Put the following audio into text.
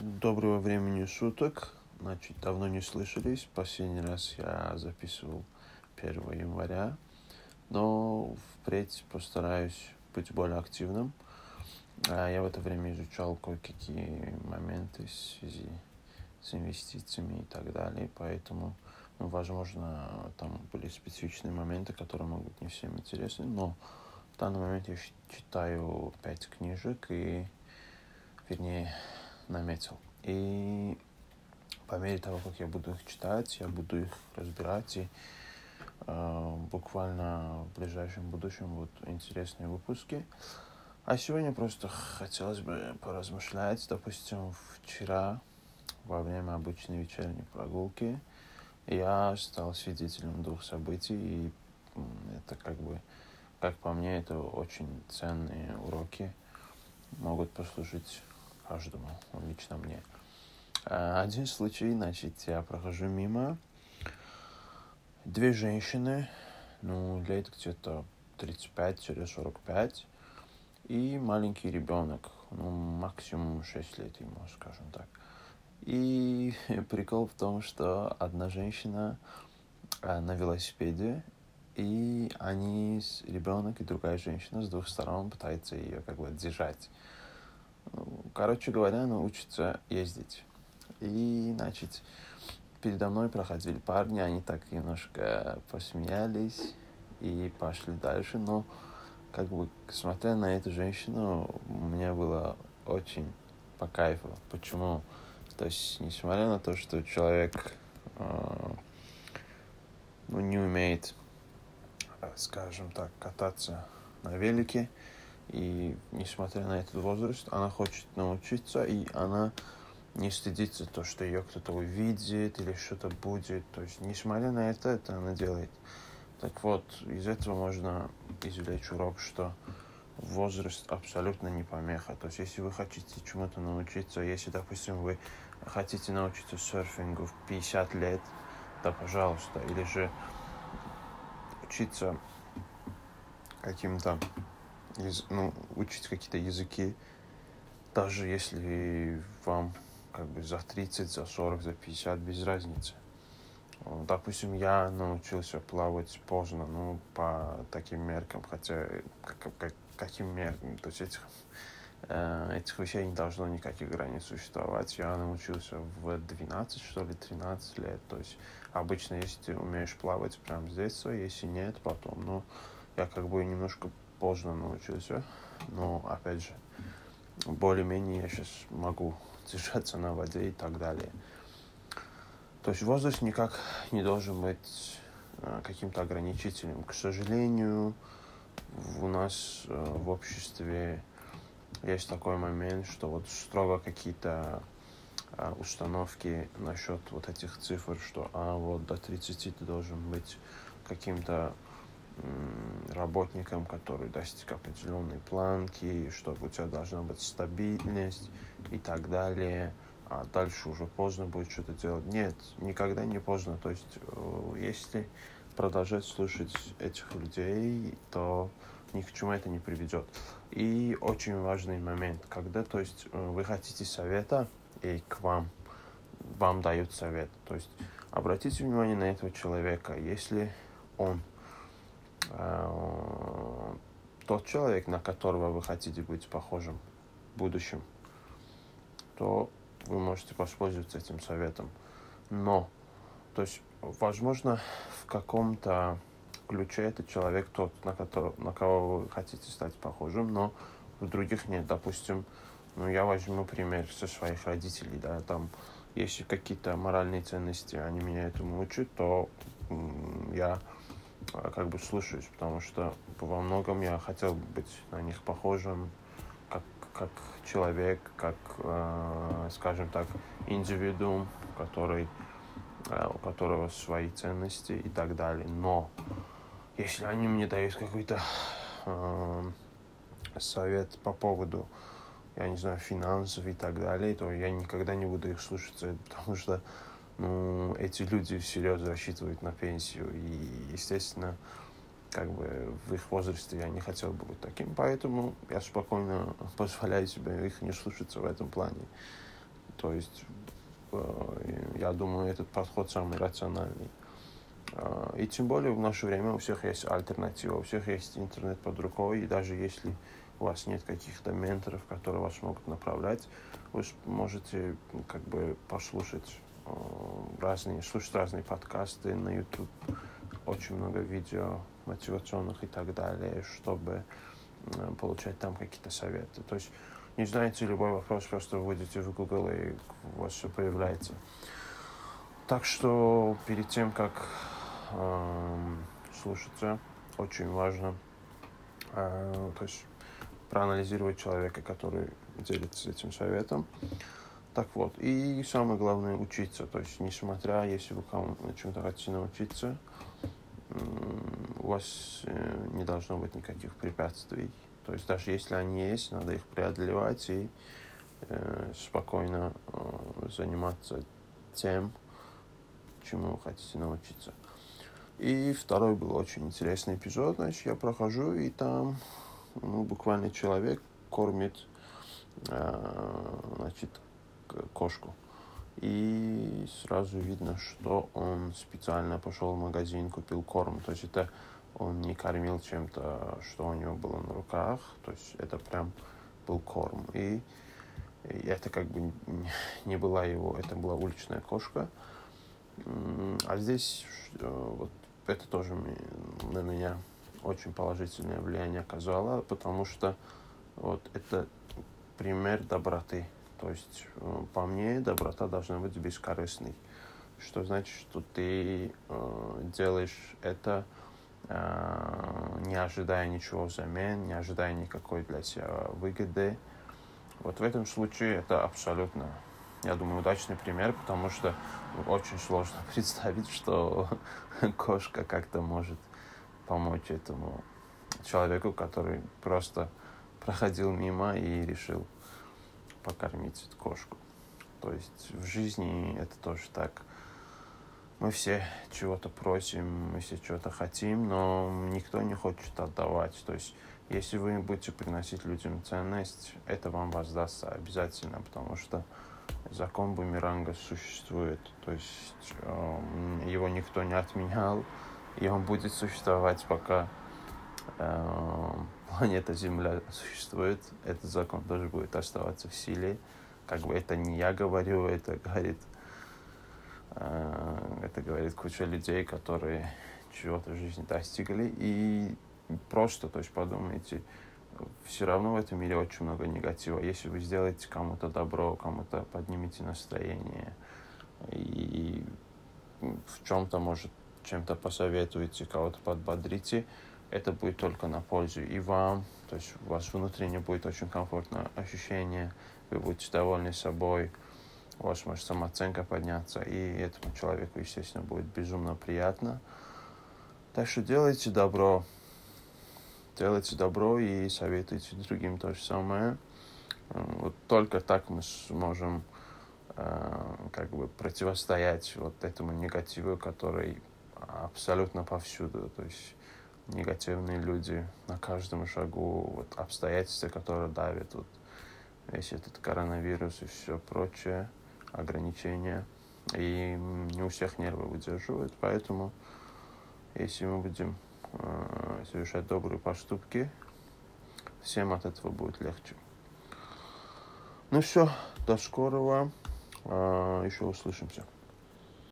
Доброго времени суток. Значит, давно не слышались. Последний раз я записывал 1 января. Но впредь постараюсь быть более активным. А Я в это время изучал кое-какие моменты в связи с инвестициями и так далее. Поэтому, ну, возможно, там были специфичные моменты, которые могут не всем интересны. Но в данный момент я читаю пять книжек и, вернее, наметил. И по мере того, как я буду их читать, я буду их разбирать, и э, буквально в ближайшем будущем будут интересные выпуски. А сегодня просто хотелось бы поразмышлять. Допустим, вчера во время обычной вечерней прогулки я стал свидетелем двух событий, и это как бы, как по мне, это очень ценные уроки, могут послужить каждому, лично мне. А, один случай, значит, я прохожу мимо, две женщины, ну, лет где-то 35-45, и маленький ребенок, ну, максимум 6 лет ему, скажем так. И прикол в том, что одна женщина а, на велосипеде, и они, ребенок и другая женщина с двух сторон пытаются ее как бы держать. Короче говоря, она учится ездить. И, значит, передо мной проходили парни, они так немножко посмеялись и пошли дальше, но как бы, смотря на эту женщину, мне было очень по кайфу. Почему? То есть, несмотря на то, что человек э, ну, не умеет, скажем так, кататься на велике, и несмотря на этот возраст, она хочет научиться, и она не стыдится то, что ее кто-то увидит или что-то будет. То есть, несмотря на это, это она делает. Так вот, из этого можно извлечь урок, что возраст абсолютно не помеха. То есть, если вы хотите чему-то научиться, если, допустим, вы хотите научиться серфингу в 50 лет, да, пожалуйста. Или же учиться каким-то ну, учить какие-то языки, даже если вам как бы за 30, за 40, за 50, без разницы. Допустим, я научился плавать поздно, ну, по таким меркам, хотя как, как, каким меркам, то есть этих, э, этих вещей не должно никаких границ существовать. Я научился в 12, что ли, 13 лет, то есть обычно, если ты умеешь плавать прям с детства, если нет, потом, ну, я как бы немножко поздно научился, но, опять же, более-менее я сейчас могу держаться на воде и так далее. То есть возраст никак не должен быть э, каким-то ограничителем. К сожалению, у нас э, в обществе есть такой момент, что вот строго какие-то э, установки насчет вот этих цифр, что а вот до 30 ты должен быть каким-то работникам, которые достиг определенной планки, чтобы у тебя должна быть стабильность и так далее. А дальше уже поздно будет что-то делать. Нет, никогда не поздно. То есть, э, если продолжать слушать этих людей, то ни к чему это не приведет. И очень важный момент, когда, то есть, э, вы хотите совета, и к вам, вам дают совет. То есть, обратите внимание на этого человека. Если он тот человек, на которого вы хотите быть похожим в будущем, то вы можете воспользоваться этим советом. Но, то есть, возможно, в каком-то ключе этот человек тот, на, который, на кого вы хотите стать похожим, но в других нет. Допустим, ну, я возьму пример со своих родителей, да, там, если какие-то моральные ценности, они меня этому учат, то я а, как бы слушаюсь, потому что во многом я хотел быть на них похожим, как, как человек, как, э, скажем так, индивидуум, который, э, у которого свои ценности и так далее. Но если они мне дают какой-то э, совет по поводу, я не знаю, финансов и так далее, то я никогда не буду их слушаться, потому что ну, эти люди всерьез рассчитывают на пенсию, и, естественно, как бы в их возрасте я не хотел бы быть таким, поэтому я спокойно позволяю себе их не слушаться в этом плане. То есть, э, я думаю, этот подход самый рациональный. Э, и тем более в наше время у всех есть альтернатива, у всех есть интернет под рукой, и даже если у вас нет каких-то менторов, которые вас могут направлять, вы можете как бы послушать разные, слушать разные подкасты на YouTube, очень много видео мотивационных и так далее, чтобы э, получать там какие-то советы. То есть не знаете любой вопрос, просто вводите в Google и у вас все появляется. Так что перед тем, как э, слушаться, очень важно э, то есть проанализировать человека, который делится этим советом. Так вот, и самое главное учиться, то есть несмотря, если вы на чем-то хотите научиться, у вас э, не должно быть никаких препятствий. То есть даже если они есть, надо их преодолевать и э, спокойно э, заниматься тем, чему вы хотите научиться. И второй был очень интересный эпизод, значит, я прохожу, и там ну, буквально человек кормит значит, кошку. И сразу видно, что он специально пошел в магазин, купил корм. То есть это он не кормил чем-то, что у него было на руках. То есть это прям был корм. И, это как бы не была его, это была уличная кошка. А здесь вот это тоже на меня очень положительное влияние оказало, потому что вот это пример доброты. То есть, э, по мне, доброта должна быть бескорыстной. Что значит, что ты э, делаешь это, э, не ожидая ничего взамен, не ожидая никакой для себя выгоды. Вот в этом случае это абсолютно, я думаю, удачный пример, потому что очень сложно представить, что кошка как-то может помочь этому человеку, который просто проходил мимо и решил покормить кошку. То есть в жизни это тоже так. Мы все чего-то просим, мы все чего-то хотим, но никто не хочет отдавать. То есть если вы будете приносить людям ценность, это вам воздастся обязательно, потому что закон бумеранга существует. То есть э, его никто не отменял, и он будет существовать, пока э, планета Земля существует, этот закон тоже будет оставаться в силе. Как бы это не я говорю, это говорит, э, это говорит куча людей, которые чего-то в жизни достигли. И просто, то есть подумайте, все равно в этом мире очень много негатива. Если вы сделаете кому-то добро, кому-то поднимете настроение и в чем-то, может, чем-то посоветуете, кого-то подбодрите, это будет только на пользу и вам, то есть у вас внутренне будет очень комфортное ощущение, вы будете довольны собой, у вас может самооценка подняться, и этому человеку, естественно, будет безумно приятно. Так что делайте добро, делайте добро и советуйте другим то же самое. Вот только так мы сможем э, как бы противостоять вот этому негативу, который абсолютно повсюду. То есть негативные люди на каждом шагу, вот обстоятельства, которые давят, вот весь этот коронавирус и все прочее, ограничения. И не у всех нервы выдерживают, поэтому если мы будем э, совершать добрые поступки, всем от этого будет легче. Ну все, до скорого, э, еще услышимся.